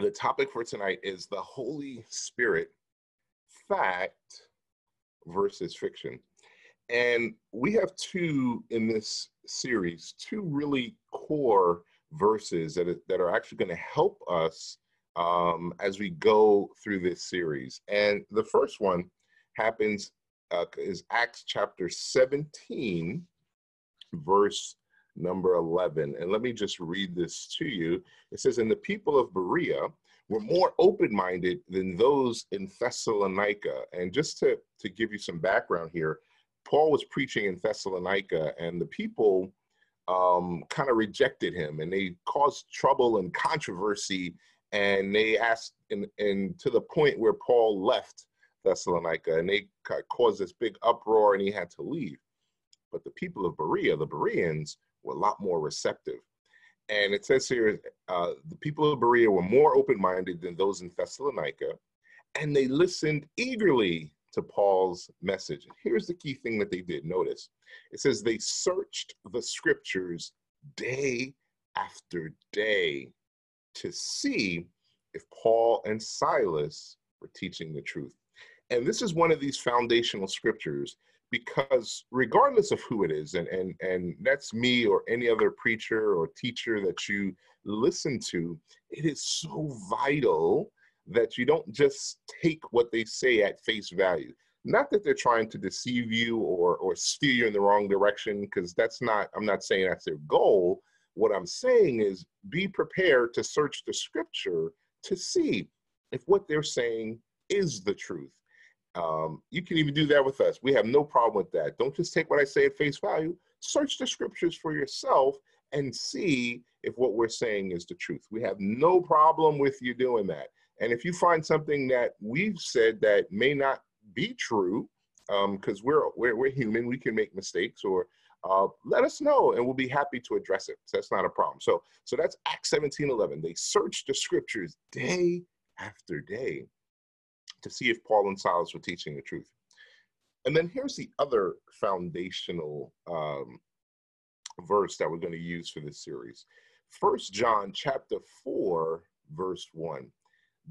the topic for tonight is the Holy Spirit fact versus fiction. And we have two in this series, two really core verses that that are actually going to help us um, as we go through this series. And the first one happens uh, is Acts chapter 17, verse number 11. And let me just read this to you. It says, And the people of Berea were more open minded than those in Thessalonica. And just to, to give you some background here, Paul was preaching in Thessalonica, and the people um, kind of rejected him and they caused trouble and controversy. And they asked, and, and to the point where Paul left Thessalonica, and they caused this big uproar, and he had to leave. But the people of Berea, the Bereans, were a lot more receptive. And it says here, uh, the people of Berea were more open minded than those in Thessalonica, and they listened eagerly to Paul's message. Here's the key thing that they did notice it says they searched the scriptures day after day to see if Paul and Silas were teaching the truth. And this is one of these foundational scriptures because regardless of who it is and and and that's me or any other preacher or teacher that you listen to it is so vital that you don't just take what they say at face value. Not that they're trying to deceive you or or steer you in the wrong direction because that's not i'm not saying that's their goal. What i'm saying is be prepared to search the scripture to see if what they're saying is the truth um, you can even do that with us. We have no problem with that. Don't just take what I say at face value. Search the scriptures for yourself and see if what we're saying is the truth. We have no problem with you doing that. And if you find something that we've said that may not be true, because um, we're, we're we're human, we can make mistakes, or uh, let us know, and we'll be happy to address it. So that's not a problem. So so that's Acts 17, 11. They searched the scriptures day after day to see if Paul and Silas were teaching the truth. And then here's the other foundational um, verse that we're going to use for this series. First John chapter 4, verse 1.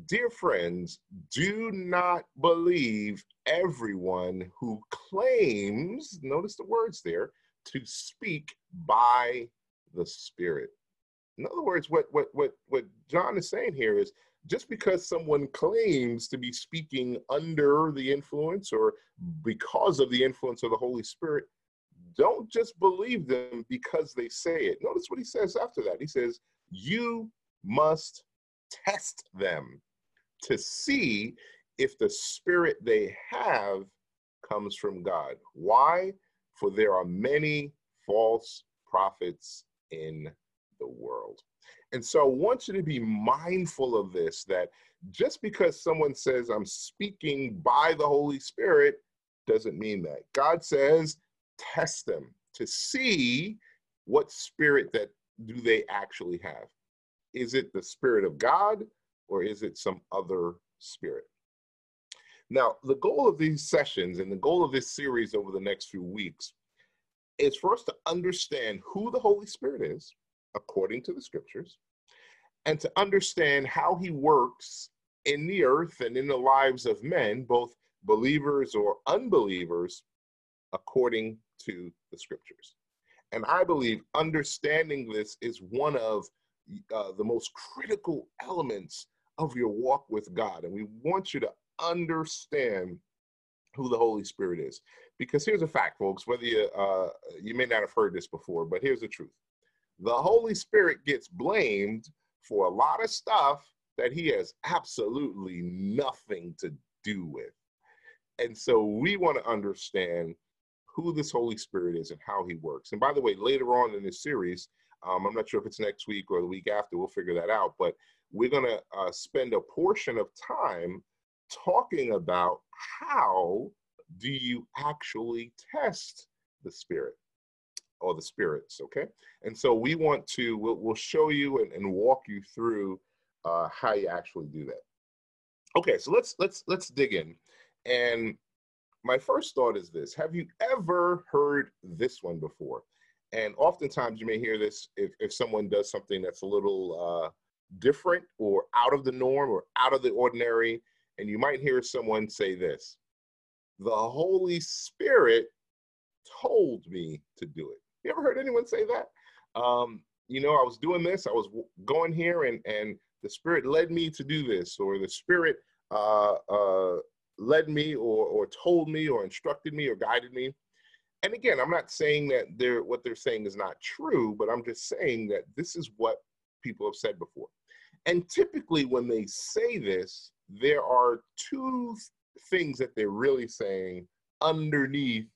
Dear friends, do not believe everyone who claims, notice the words there, to speak by the Spirit. In other words, what what what what John is saying here is just because someone claims to be speaking under the influence or because of the influence of the Holy Spirit, don't just believe them because they say it. Notice what he says after that. He says, You must test them to see if the spirit they have comes from God. Why? For there are many false prophets in the world. And so I want you to be mindful of this that just because someone says, I'm speaking by the Holy Spirit, doesn't mean that. God says, test them to see what spirit that do they actually have. Is it the spirit of God or is it some other spirit? Now, the goal of these sessions and the goal of this series over the next few weeks is for us to understand who the Holy Spirit is, according to the scriptures, and to understand how he works in the earth and in the lives of men, both believers or unbelievers, according to the scriptures. And I believe understanding this is one of uh, the most critical elements of your walk with God. And we want you to understand who the Holy Spirit is. Because here's a fact, folks, whether you, uh, you may not have heard this before, but here's the truth the Holy Spirit gets blamed for a lot of stuff that he has absolutely nothing to do with. And so we want to understand who this Holy Spirit is and how he works. And by the way, later on in this series, um, I'm not sure if it's next week or the week after, we'll figure that out, but we're going to uh, spend a portion of time talking about how do you actually test the Spirit or the spirits okay and so we want to we'll, we'll show you and, and walk you through uh, how you actually do that okay so let's let's let's dig in and my first thought is this have you ever heard this one before and oftentimes you may hear this if, if someone does something that's a little uh, different or out of the norm or out of the ordinary. And you might hear someone say this The Holy Spirit told me to do it. You ever heard anyone say that? Um, you know, I was doing this, I was going here, and, and the Spirit led me to do this, or the Spirit uh, uh, led me, or, or told me, or instructed me, or guided me and again, I'm not saying that they're what they're saying is not true, but I'm just saying that this is what people have said before. And typically, when they say this, there are two things that they're really saying underneath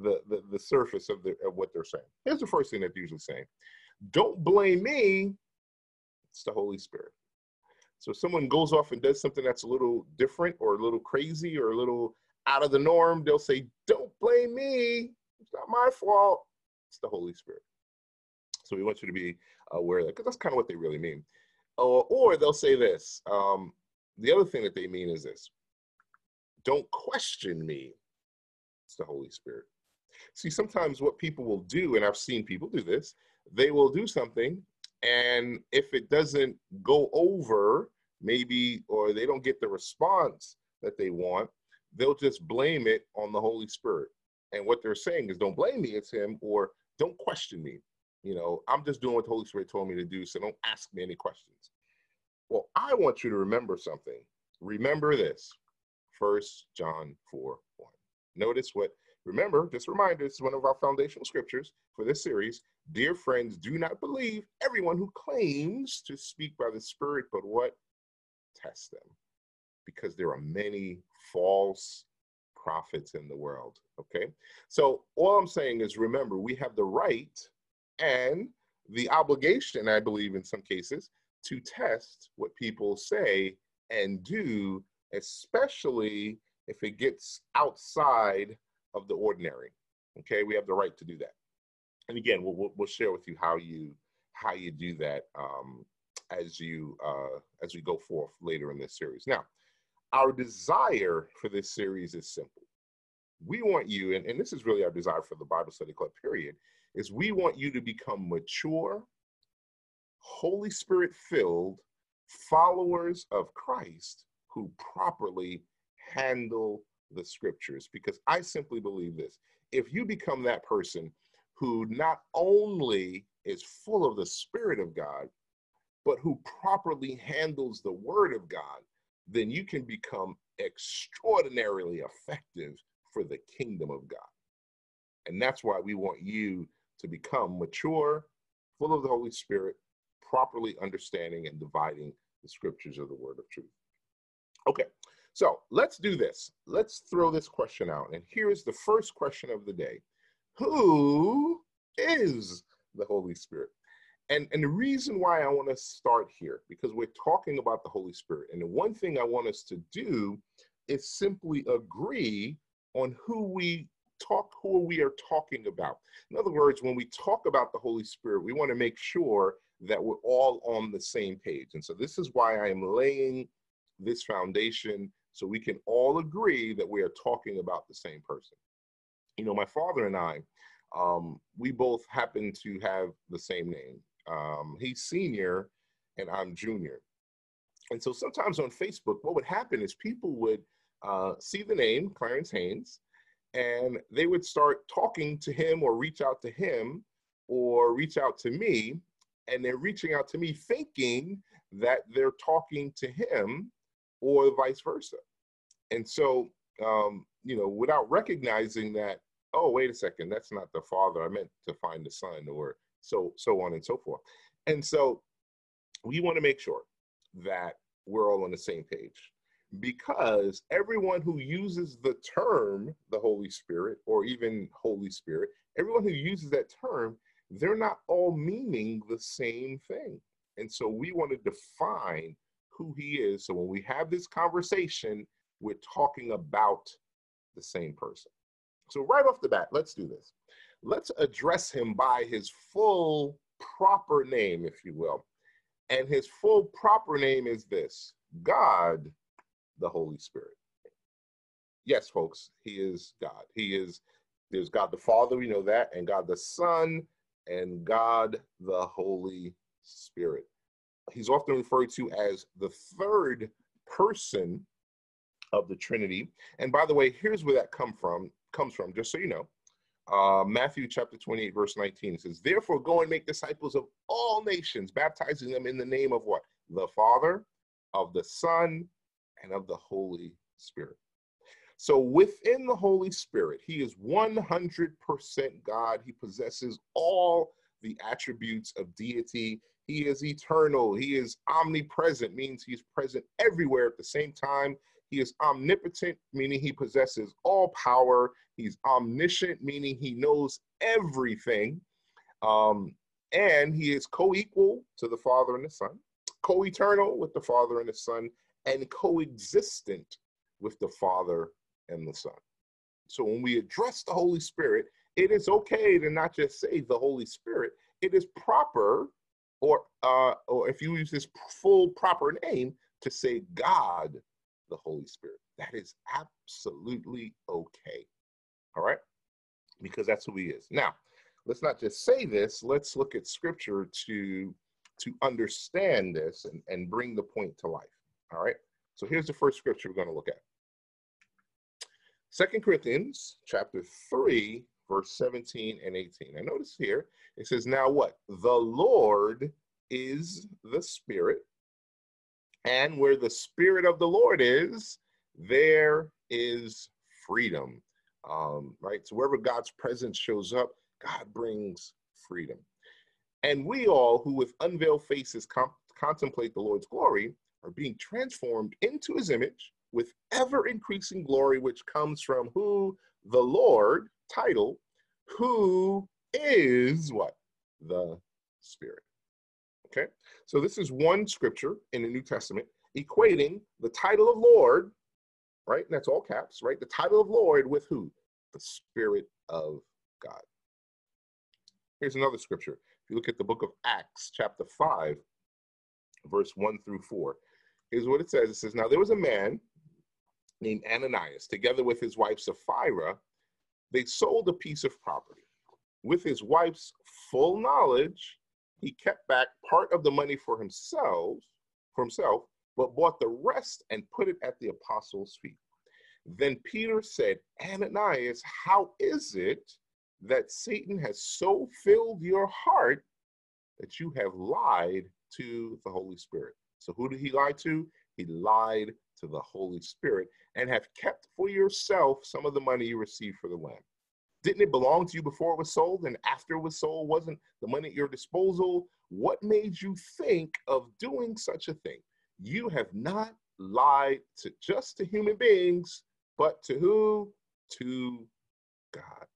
the, the, the surface of, the, of what they're saying. Here's the first thing that they're usually saying Don't blame me, it's the Holy Spirit. So if someone goes off and does something that's a little different or a little crazy or a little out of the norm, they'll say, Don't blame me, it's not my fault. It's the Holy Spirit. So we want you to be aware of that because that's kind of what they really mean. Or, or they'll say this. Um, the other thing that they mean is this don't question me. It's the Holy Spirit. See, sometimes what people will do, and I've seen people do this, they will do something, and if it doesn't go over, maybe, or they don't get the response that they want, they'll just blame it on the Holy Spirit. And what they're saying is, don't blame me, it's him, or don't question me. You know, I'm just doing what the Holy Spirit told me to do, so don't ask me any questions. Well, I want you to remember something. Remember this First John 4 1. Notice what, remember, just a reminder, this is one of our foundational scriptures for this series. Dear friends, do not believe everyone who claims to speak by the Spirit, but what? Test them. Because there are many false prophets in the world. Okay. So all I'm saying is remember, we have the right and the obligation, I believe, in some cases, to test what people say and do, especially if it gets outside of the ordinary. Okay, we have the right to do that. And again, we'll, we'll share with you how you how you do that um, as you uh, as we go forth later in this series. Now, our desire for this series is simple. We want you, and, and this is really our desire for the Bible Study Club, period, is we want you to become mature, Holy Spirit filled followers of Christ who properly handle the scriptures. Because I simply believe this if you become that person who not only is full of the Spirit of God, but who properly handles the Word of God, then you can become extraordinarily effective for the kingdom of God. And that's why we want you to become mature, full of the Holy Spirit, properly understanding and dividing the scriptures of the word of truth. Okay, so let's do this. Let's throw this question out. And here's the first question of the day Who is the Holy Spirit? And, and the reason why I want to start here, because we're talking about the Holy Spirit. And the one thing I want us to do is simply agree on who we talk, who we are talking about. In other words, when we talk about the Holy Spirit, we want to make sure that we're all on the same page. And so this is why I am laying this foundation so we can all agree that we are talking about the same person. You know, my father and I, um, we both happen to have the same name. Um, he's senior and I'm junior. And so sometimes on Facebook, what would happen is people would uh, see the name Clarence Haynes and they would start talking to him or reach out to him or reach out to me. And they're reaching out to me thinking that they're talking to him or vice versa. And so, um, you know, without recognizing that, oh, wait a second, that's not the father. I meant to find the son or so, so on and so forth. And so we want to make sure that we're all on the same page because everyone who uses the term the Holy Spirit or even Holy Spirit, everyone who uses that term, they're not all meaning the same thing. And so we want to define who he is. So when we have this conversation, we're talking about the same person. So right off the bat, let's do this. Let's address him by his full proper name, if you will. And his full proper name is this God the Holy Spirit. Yes, folks, He is God. He is, there's God the Father, we know that, and God the Son, and God the Holy Spirit. He's often referred to as the third person of the Trinity. And by the way, here's where that come from comes from, just so you know. Uh, Matthew chapter 28, verse 19 says, Therefore, go and make disciples of all nations, baptizing them in the name of what? The Father, of the Son, and of the Holy Spirit. So within the Holy Spirit, he is 100% God. He possesses all the attributes of deity. He is eternal. He is omnipresent, means he's present everywhere at the same time. He is omnipotent, meaning he possesses all power. He's omniscient, meaning he knows everything. Um, and he is co equal to the Father and the Son, co eternal with the Father and the Son, and coexistent with the Father and the Son. So when we address the Holy Spirit, it is okay to not just say the Holy Spirit. It is proper, or uh, or if you use this full proper name, to say God, the Holy Spirit. That is absolutely okay. All right, because that's who He is. Now, let's not just say this. Let's look at Scripture to to understand this and, and bring the point to life. All right. So here's the first scripture we're going to look at. Second Corinthians chapter 3, verse 17 and 18. I notice here it says, Now what? The Lord is the Spirit, and where the Spirit of the Lord is, there is freedom. Um, right? So wherever God's presence shows up, God brings freedom. And we all who with unveiled faces contemplate the Lord's glory are being transformed into his image with ever increasing glory, which comes from who? The Lord, title, who is what? The Spirit. Okay, so this is one scripture in the New Testament equating the title of Lord, right? And that's all caps, right? The title of Lord with who? The Spirit of God. Here's another scripture. If you look at the book of Acts, chapter 5, verse 1 through 4, here's what it says. It says, Now there was a man named Ananias, together with his wife Sapphira, they sold a piece of property. With his wife's full knowledge, he kept back part of the money for himself, for himself, but bought the rest and put it at the apostles' feet. Then Peter said, Ananias, how is it that Satan has so filled your heart that you have lied to the Holy Spirit? So who did he lie to? He lied to the Holy Spirit and have kept for yourself some of the money you received for the lamb. Didn't it belong to you before it was sold and after it was sold? Wasn't the money at your disposal? What made you think of doing such a thing? You have not lied to just to human beings, but to who? To God.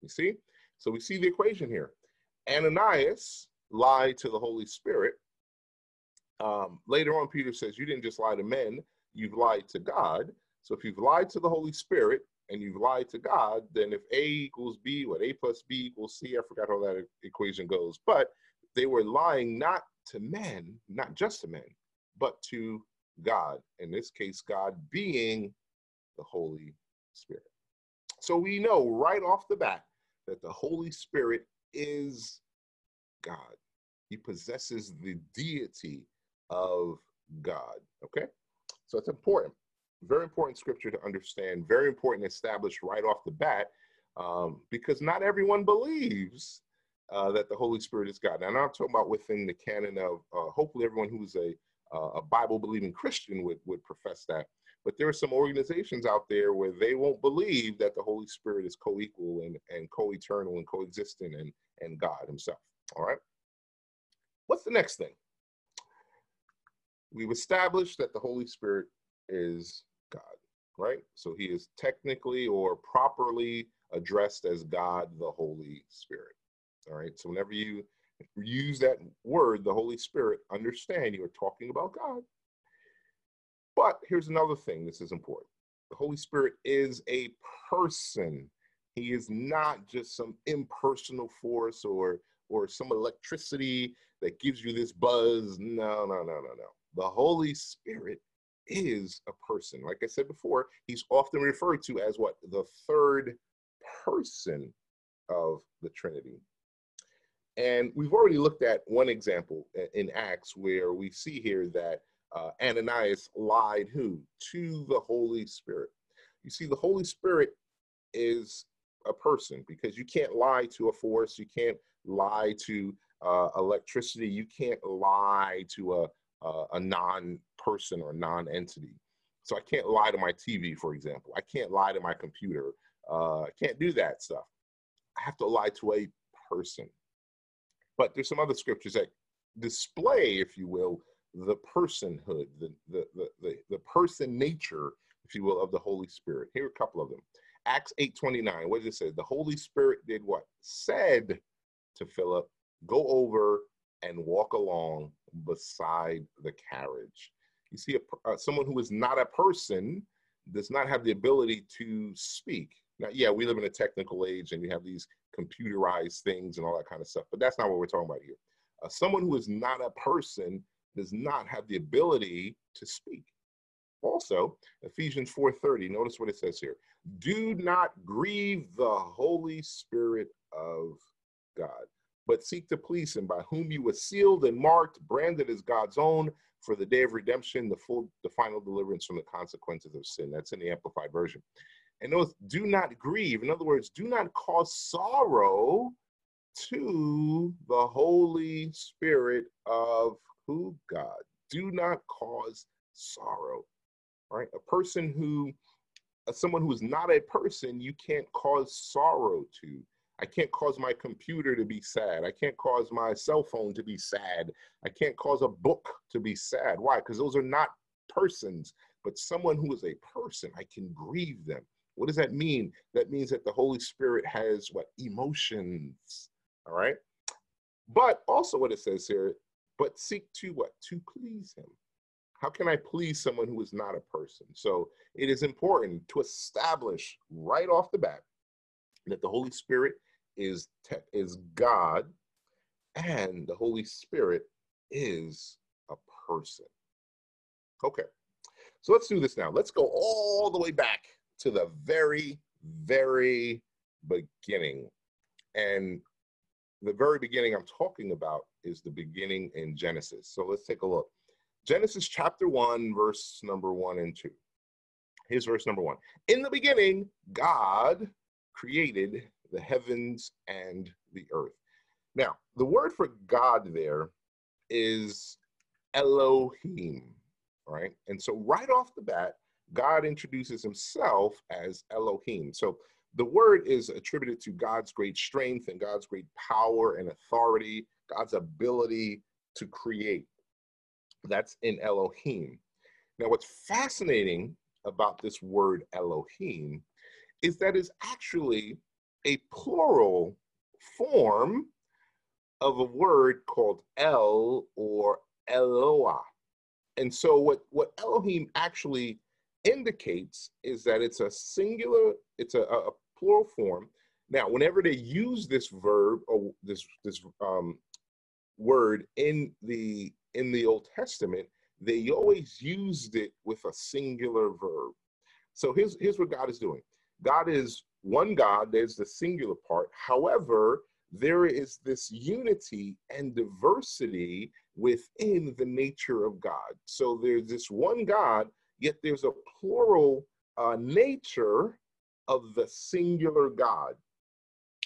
You see? So we see the equation here. Ananias lied to the Holy Spirit. Um, later on, Peter says, You didn't just lie to men, you've lied to God. So if you've lied to the Holy Spirit and you've lied to God, then if A equals B, what A plus B equals C, I forgot how that equation goes. But they were lying not to men, not just to men, but to God. In this case, God being the Holy Spirit. So we know right off the bat that the Holy Spirit is God. He possesses the deity of God. Okay? So it's important, very important scripture to understand, very important to establish right off the bat, um, because not everyone believes uh, that the Holy Spirit is God. Now, I'm talking about within the canon of, uh, hopefully, everyone who's a, uh, a Bible believing Christian would, would profess that. But there are some organizations out there where they won't believe that the Holy Spirit is co equal and, and co eternal and coexistent and, and God Himself. All right? What's the next thing? We've established that the Holy Spirit is God, right? So he is technically or properly addressed as God the Holy Spirit. All right. So whenever you use that word, the Holy Spirit, understand you are talking about God. But here's another thing this is important the Holy Spirit is a person. He is not just some impersonal force or or some electricity that gives you this buzz. No, no, no, no, no. The Holy Spirit is a person. Like I said before, he's often referred to as what? The third person of the Trinity. And we've already looked at one example in Acts where we see here that uh, Ananias lied who? To the Holy Spirit. You see, the Holy Spirit is a person because you can't lie to a force, you can't lie to uh, electricity, you can't lie to a, a, a non person or non entity. So I can't lie to my TV, for example. I can't lie to my computer. Uh, I can't do that stuff. I have to lie to a person. But there's some other scriptures that display, if you will, the personhood, the, the, the, the, the person nature, if you will, of the Holy Spirit. Here are a couple of them. Acts 8.29, what does it say? The Holy Spirit did what? Said to Philip, go over and walk along beside the carriage. You see, a, uh, someone who is not a person does not have the ability to speak. Now, yeah, we live in a technical age and you have these computerized things and all that kind of stuff, but that's not what we're talking about here. Uh, someone who is not a person does not have the ability to speak. Also, Ephesians 4:30, notice what it says here. Do not grieve the Holy Spirit of God, but seek to please him by whom you were sealed and marked, branded as God's own for the day of redemption, the full the final deliverance from the consequences of sin. That's in the amplified version. And notice, do not grieve. In other words, do not cause sorrow to the Holy Spirit of who? God. Do not cause sorrow. Right? A person who, someone who is not a person, you can't cause sorrow to. I can't cause my computer to be sad. I can't cause my cell phone to be sad. I can't cause a book to be sad. Why? Because those are not persons, but someone who is a person, I can grieve them. What does that mean? That means that the Holy Spirit has what? Emotions. All right. But also, what it says here, but seek to what? To please Him. How can I please someone who is not a person? So it is important to establish right off the bat that the Holy Spirit is is God, and the Holy Spirit is a person. Okay, so let's do this now. Let's go all the way back to the very, very beginning. And the very beginning I'm talking about is the beginning in Genesis. So let's take a look. Genesis chapter 1, verse number 1 and 2. Here's verse number 1. In the beginning, God created the heavens and the earth. Now, the word for God there is Elohim, right? And so, right off the bat, God introduces himself as Elohim. So, the word is attributed to God's great strength and God's great power and authority, God's ability to create. That's in Elohim. Now, what's fascinating about this word Elohim is that it's actually a plural form of a word called El or Eloah. And so what, what Elohim actually indicates is that it's a singular, it's a, a plural form. Now, whenever they use this verb or this this um, word in the in the Old Testament, they always used it with a singular verb. So here's here's what God is doing. God is one God, there's the singular part. However, there is this unity and diversity within the nature of God. So there's this one God, yet there's a plural uh, nature of the singular God.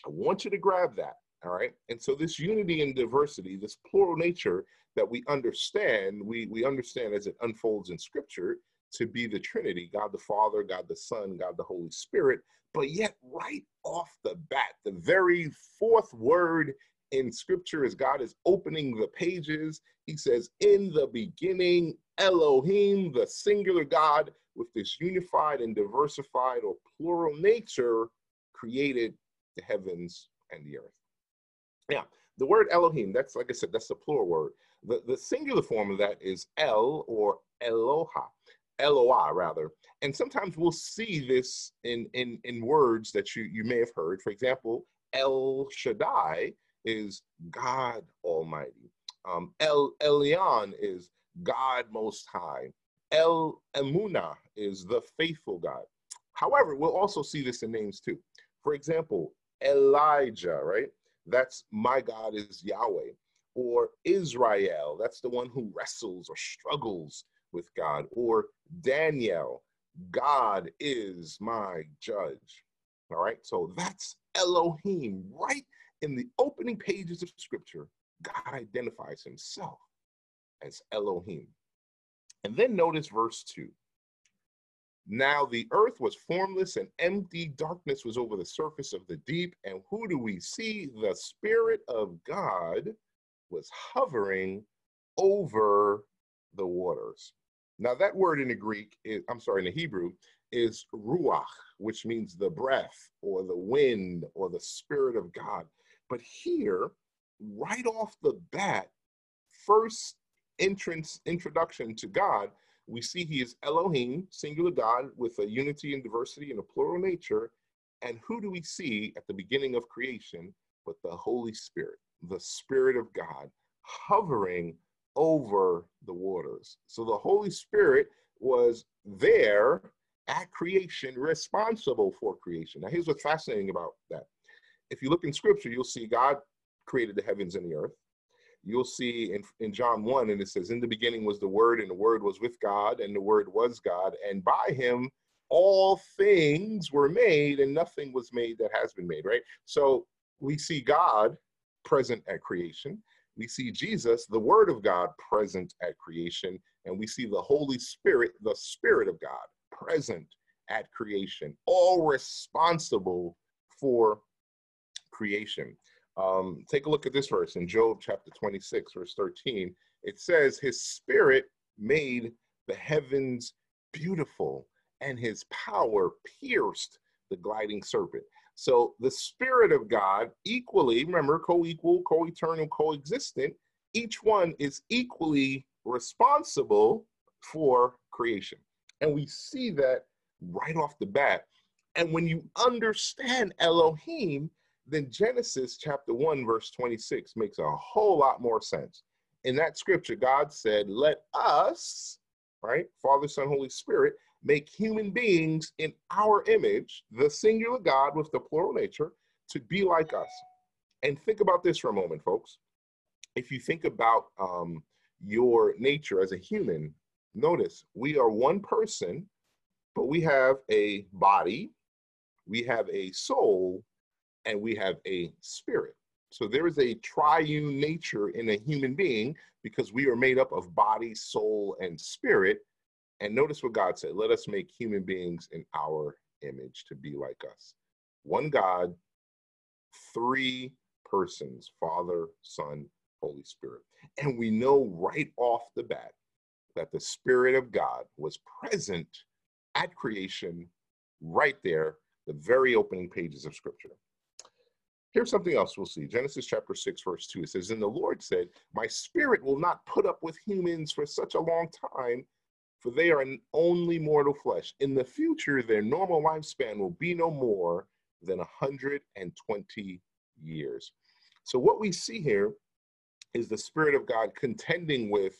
I want you to grab that. All right. And so this unity and diversity, this plural nature that we understand, we, we understand as it unfolds in scripture to be the Trinity, God the Father, God the Son, God the Holy Spirit. But yet, right off the bat, the very fourth word in scripture as God is opening the pages, he says, In the beginning, Elohim, the singular God, with this unified and diversified or plural nature, created the heavens and the earth. Now, the word Elohim, that's like I said, that's the plural word. The, the singular form of that is El or Eloha. Eloah rather. And sometimes we'll see this in, in, in words that you, you may have heard. For example, El Shaddai is God Almighty. Um, El Elyon is God Most High. El Emunah is the faithful God. However, we'll also see this in names too. For example, Elijah, right? That's my God is Yahweh. Or Israel, that's the one who wrestles or struggles with God. Or Daniel, God is my judge. All right, so that's Elohim. Right in the opening pages of scripture, God identifies himself as Elohim. And then notice verse 2. Now the earth was formless and empty, darkness was over the surface of the deep. And who do we see? The Spirit of God was hovering over the waters. Now, that word in the Greek, is, I'm sorry, in the Hebrew, is ruach, which means the breath or the wind or the Spirit of God. But here, right off the bat, first entrance, introduction to God, we see he is Elohim, singular God, with a unity and diversity and a plural nature. And who do we see at the beginning of creation but the Holy Spirit, the Spirit of God, hovering over the waters? So the Holy Spirit was there at creation, responsible for creation. Now, here's what's fascinating about that. If you look in scripture, you'll see God created the heavens and the earth you'll see in, in John 1, and it says, In the beginning was the Word, and the Word was with God, and the Word was God, and by him all things were made, and nothing was made that has been made, right? So we see God present at creation. We see Jesus, the Word of God, present at creation, and we see the Holy Spirit, the Spirit of God, present at creation, all responsible for creation. Um, take a look at this verse in Job chapter 26, verse 13. It says, His spirit made the heavens beautiful, and his power pierced the gliding serpent. So the spirit of God, equally, remember, co equal, co eternal, co existent, each one is equally responsible for creation. And we see that right off the bat. And when you understand Elohim, then Genesis chapter 1, verse 26 makes a whole lot more sense. In that scripture, God said, Let us, right, Father, Son, Holy Spirit, make human beings in our image, the singular God with the plural nature, to be like us. And think about this for a moment, folks. If you think about um, your nature as a human, notice we are one person, but we have a body, we have a soul, and we have a spirit. So there is a triune nature in a human being because we are made up of body, soul, and spirit. And notice what God said let us make human beings in our image to be like us. One God, three persons Father, Son, Holy Spirit. And we know right off the bat that the Spirit of God was present at creation right there, the very opening pages of Scripture. Here's something else we'll see. Genesis chapter 6, verse 2. It says, And the Lord said, My spirit will not put up with humans for such a long time, for they are only mortal flesh. In the future, their normal lifespan will be no more than 120 years. So, what we see here is the Spirit of God contending with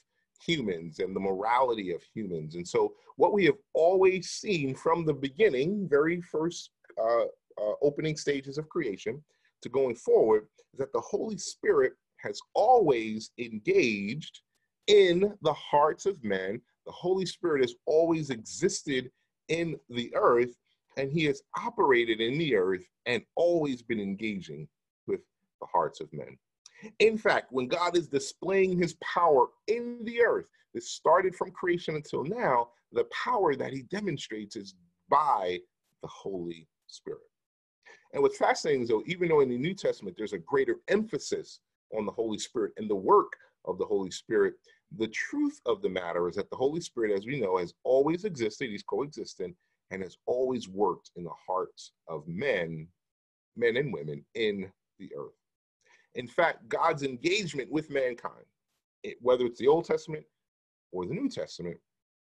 humans and the morality of humans. And so, what we have always seen from the beginning, very first uh, uh, opening stages of creation, to going forward is that the Holy Spirit has always engaged in the hearts of men. The Holy Spirit has always existed in the earth, and he has operated in the earth and always been engaging with the hearts of men. In fact, when God is displaying his power in the earth, this started from creation until now, the power that he demonstrates is by the Holy Spirit. And what's fascinating is though, even though in the New Testament there's a greater emphasis on the Holy Spirit and the work of the Holy Spirit, the truth of the matter is that the Holy Spirit, as we know, has always existed, he's coexistent, and has always worked in the hearts of men, men and women in the earth. In fact, God's engagement with mankind, whether it's the Old Testament or the New Testament,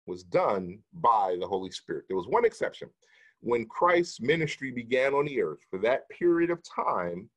was done by the Holy Spirit. There was one exception when Christ's ministry began on the earth, for that period of time,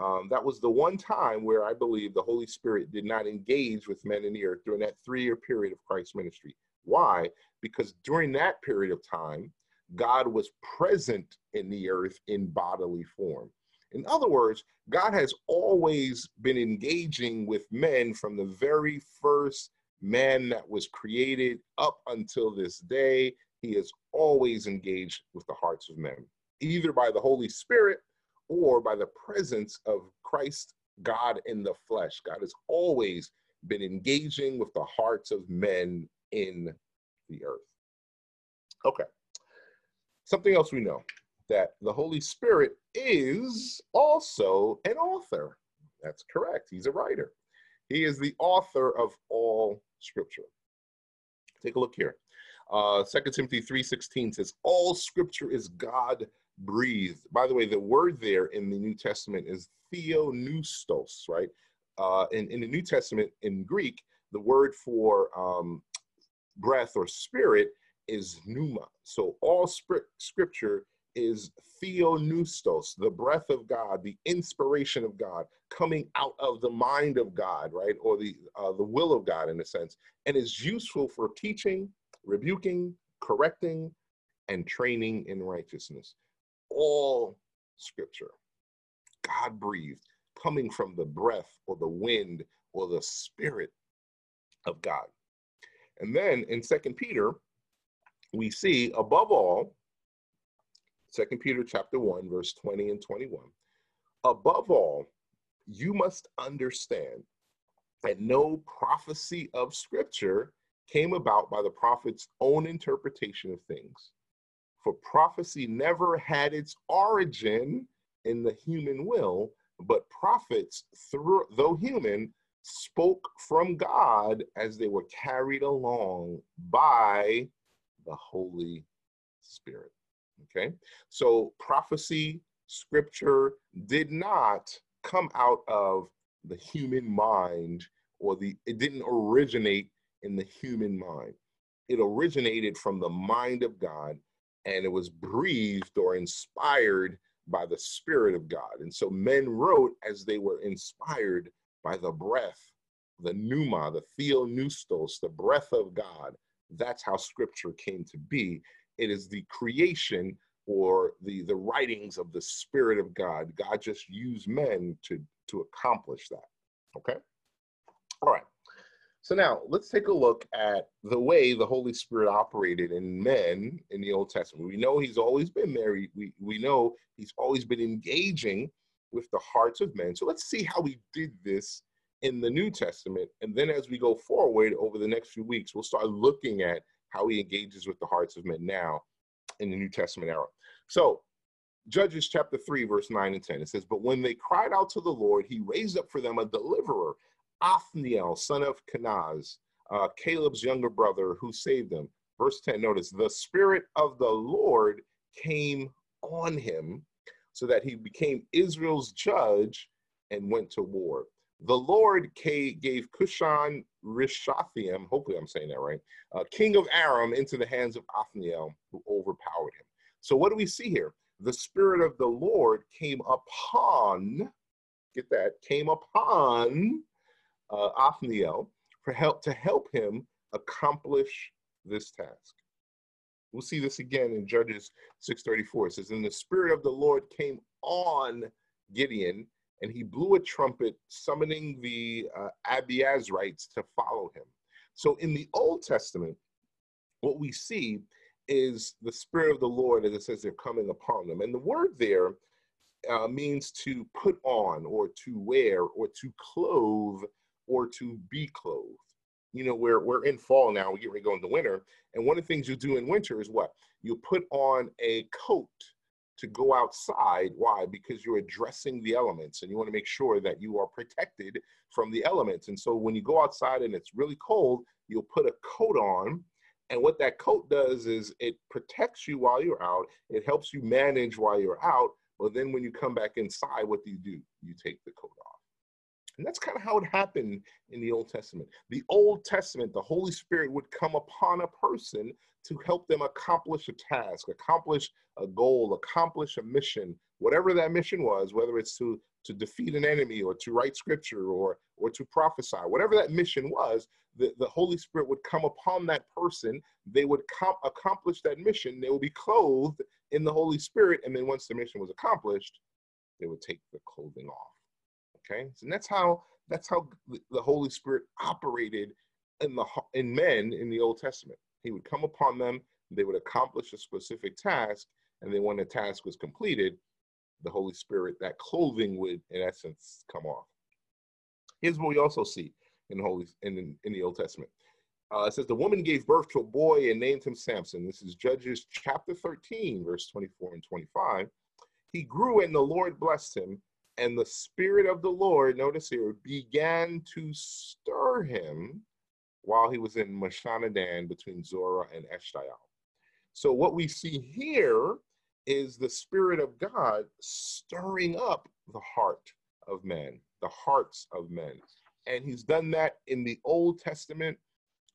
um, that was the one time where I believe the Holy Spirit did not engage with men in the earth during that three year period of Christ's ministry. Why? Because during that period of time, God was present in the earth in bodily form. In other words, God has always been engaging with men from the very first man that was created up until this day. He has always engaged with the hearts of men, either by the Holy Spirit or by the presence of Christ, God in the flesh. God has always been engaging with the hearts of men in the earth. Okay. Something else we know that the Holy Spirit is also an author. That's correct. He's a writer. He is the author of all scripture. Take a look here. Uh, 2 Timothy 3.16 says, all scripture is God breathed. By the way, the word there in the New Testament is theopneustos, right? Uh, in, in the New Testament, in Greek, the word for um, breath or spirit is pneuma. So all scripture is theopneustos, the breath of God, the inspiration of God coming out of the mind of God, right? Or the, uh, the will of God in a sense, and is useful for teaching, rebuking, correcting, and training in righteousness. All scripture, God breathed, coming from the breath or the wind or the spirit of God. And then in Second Peter, we see above all, Second Peter chapter 1, verse 20 and 21. Above all, you must understand that no prophecy of scripture came about by the prophet's own interpretation of things. For prophecy never had its origin in the human will, but prophets, through, though human, spoke from God as they were carried along by the Holy Spirit. Okay, so prophecy, scripture did not come out of the human mind or the, it didn't originate in the human mind. It originated from the mind of God and it was breathed or inspired by the Spirit of God. And so men wrote as they were inspired by the breath, the pneuma, the theopneustos, the breath of God. That's how scripture came to be. It is the creation or the, the writings of the Spirit of God. God just used men to, to accomplish that. Okay? All right. So now let's take a look at the way the Holy Spirit operated in men in the Old Testament. We know he's always been there. We, we know he's always been engaging with the hearts of men. So let's see how he did this in the New Testament. And then as we go forward over the next few weeks, we'll start looking at how he engages with the hearts of men now in the New Testament era. So, Judges chapter 3, verse 9 and 10, it says, But when they cried out to the Lord, he raised up for them a deliverer, Othniel, son of Kenaz, uh, Caleb's younger brother, who saved them. Verse 10, notice, the Spirit of the Lord came on him so that he became Israel's judge and went to war. The Lord gave Cushan Rishathaim, hopefully I'm saying that right, uh, king of Aram, into the hands of Othniel, who overpowered him. So what do we see here? The Spirit of the Lord came upon, get that, came upon uh, Othniel for help to help him accomplish this task. We'll see this again in Judges 6:34. It says, "And the Spirit of the Lord came on Gideon, and he blew a trumpet, summoning the uh, Abiezrites to follow him." So in the Old Testament, what we see is the Spirit of the Lord, as it says, they're coming upon them. And the word there uh, means to put on, or to wear, or to clothe, or to be clothed. You know, we're, we're in fall now, we get ready to go into winter. And one of the things you do in winter is what? You put on a coat to go outside. Why? Because you're addressing the elements and you want to make sure that you are protected from the elements. And so when you go outside and it's really cold, you'll put a coat on and what that coat does is it protects you while you're out. It helps you manage while you're out. But then when you come back inside, what do you do? You take the coat off. And that's kind of how it happened in the Old Testament. The Old Testament, the Holy Spirit would come upon a person to help them accomplish a task, accomplish a goal, accomplish a mission, whatever that mission was, whether it's to, to defeat an enemy or to write scripture or, or to prophesy, whatever that mission was, the, the Holy Spirit would come upon that person. They would com- accomplish that mission. They would be clothed in the Holy Spirit. And then once the mission was accomplished, they would take the clothing off. Okay, so that's how that's how the Holy Spirit operated in the in men in the Old Testament. He would come upon them, they would accomplish a specific task, and then when the task was completed, the Holy Spirit, that clothing would, in essence, come off. Here's what we also see in Holy in, in the Old Testament. Uh, it says the woman gave birth to a boy and named him Samson. This is Judges chapter 13, verse 24 and 25. He grew and the Lord blessed him, and the Spirit of the Lord, notice here, began to stir him while he was in Mahaneh Dan between Zorah and Eshtaol. So what we see here is the Spirit of God stirring up the heart of men, the hearts of men. And he's done that in the Old Testament.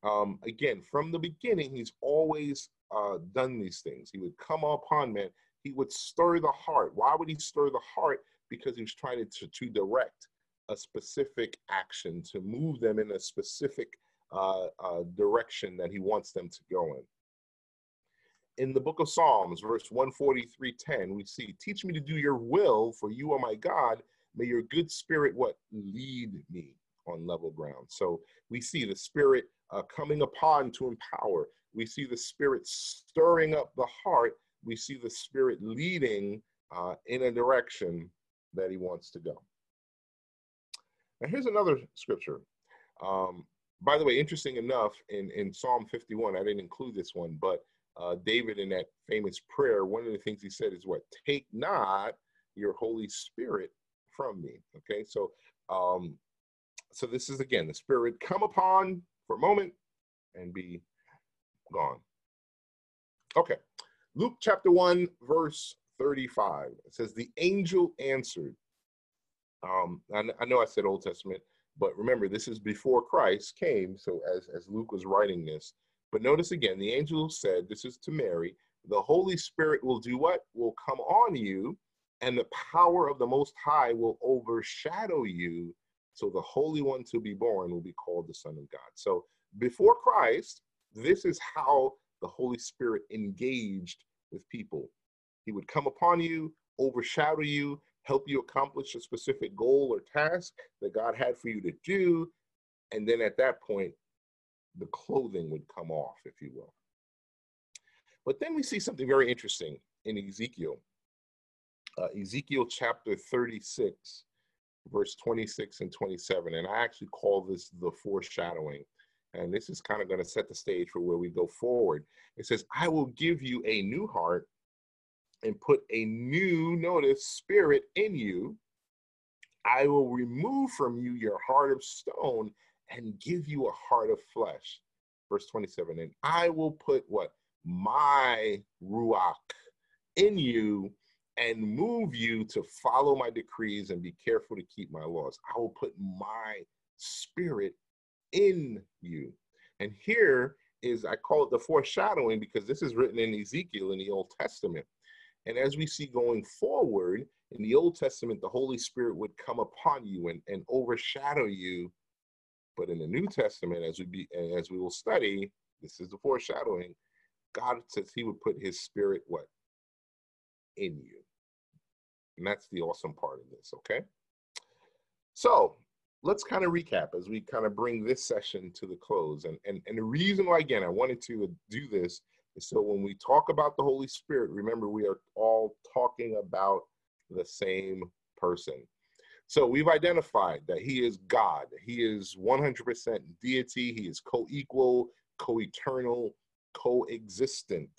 Um, again, from the beginning, he's always uh, done these things. He would come upon men, he would stir the heart. Why would he stir the heart? Because he was trying to, to direct a specific action, to move them in a specific uh, uh, direction that he wants them to go in in the book of Psalms, verse 143:10, we see, Teach me to do your will, for you are my God. May your good spirit what lead me on level ground. So we see the spirit uh, coming upon to empower. We see the spirit stirring up the heart. We see the spirit leading uh, in a direction that he wants to go. Now here's another scripture. Um, by the way, interesting enough, in, in Psalm 51, I didn't include this one, but uh, David in that famous prayer, one of the things he said is what? Take not your Holy Spirit from me. Okay, so um, so this is again the Spirit come upon for a moment and be gone. Okay, Luke chapter one verse thirty-five. It says the angel answered. Um, I, I know I said Old Testament, but remember this is before Christ came. So as as Luke was writing this, but notice again, the angel said, This is to Mary, the Holy Spirit will do what? Will come on you, and the power of the Most High will overshadow you. So the Holy One to be born will be called the Son of God. So before Christ, this is how the Holy Spirit engaged with people. He would come upon you, overshadow you, help you accomplish a specific goal or task that God had for you to do. And then at that point, the clothing would come off, if you will. But then we see something very interesting in Ezekiel. Uh, Ezekiel chapter 36, verse 26 and 27. And I actually call this the foreshadowing. And this is kind of going to set the stage for where we go forward. It says, I will give you a new heart and put a new, notice, spirit in you. I will remove from you your heart of stone and give you a heart of flesh. Verse 27, and I will put what? My Ruach in you and move you to follow my decrees and be careful to keep my laws. I will put my spirit in you. And here is, I call it the foreshadowing because this is written in Ezekiel in the Old Testament. And as we see going forward, in the Old Testament, the Holy Spirit would come upon you and, and overshadow you but in the New Testament, as we be as we will study, this is the foreshadowing. God says He would put His Spirit what in you, and that's the awesome part of this. Okay, so let's kind of recap as we kind of bring this session to the close. And and and the reason why again I wanted to do this so when we talk about the Holy Spirit, remember we are all talking about the same person. So we've identified that he is God. He is 100% deity. He is co equal, co eternal, co-existent.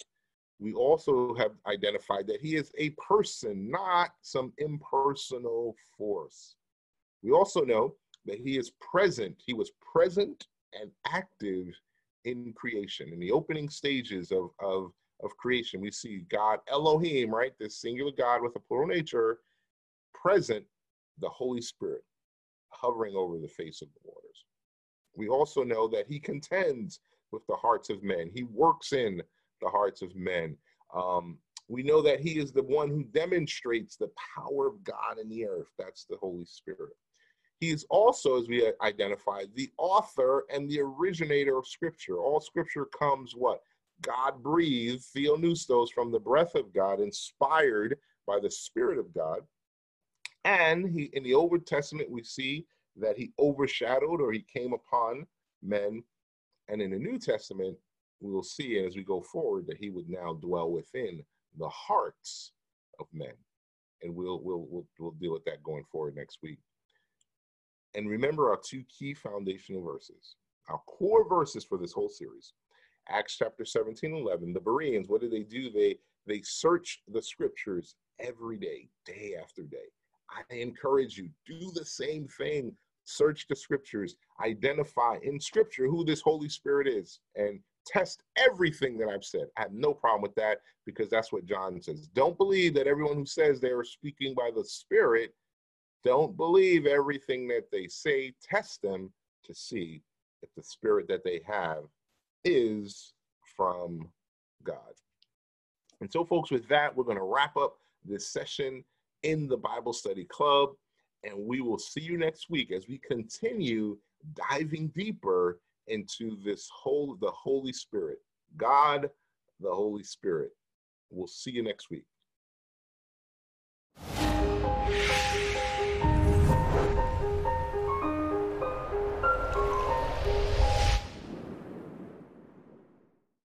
We also have identified that he is a person, not some impersonal force. We also know that he is present. He was present and active in creation. In the opening stages of, of, of creation, we see God Elohim, right? This singular God with a plural nature, present the Holy Spirit hovering over the face of the waters. We also know that he contends with the hearts of men. He works in the hearts of men. Um, we know that he is the one who demonstrates the power of God in the earth. That's the Holy Spirit. He is also, as we identified, the author and the originator of Scripture. All Scripture comes what? God breathed, theopneustos, from the breath of God, inspired by the Spirit of God And he in the Old Testament, we see that he overshadowed or he came upon men. And in the New Testament, we will see as we go forward that he would now dwell within the hearts of men. And we'll we'll we'll, we'll deal with that going forward next week. And remember our two key foundational verses, our core verses for this whole series. Acts chapter 17 11. The Bereans, what do they do? They they search the scriptures every day, day after day. I encourage you, do the same thing. Search the scriptures, identify in scripture who this Holy Spirit is, and test everything that I've said. I have no problem with that because that's what John says. Don't believe that everyone who says they are speaking by the Spirit, don't believe everything that they say. Test them to see if the Spirit that they have is from God. And so, folks, with that, we're going to wrap up this session in the Bible Study Club. And we will see you next week as we continue diving deeper into this whole the Holy Spirit. God, the Holy Spirit. We'll see you next week.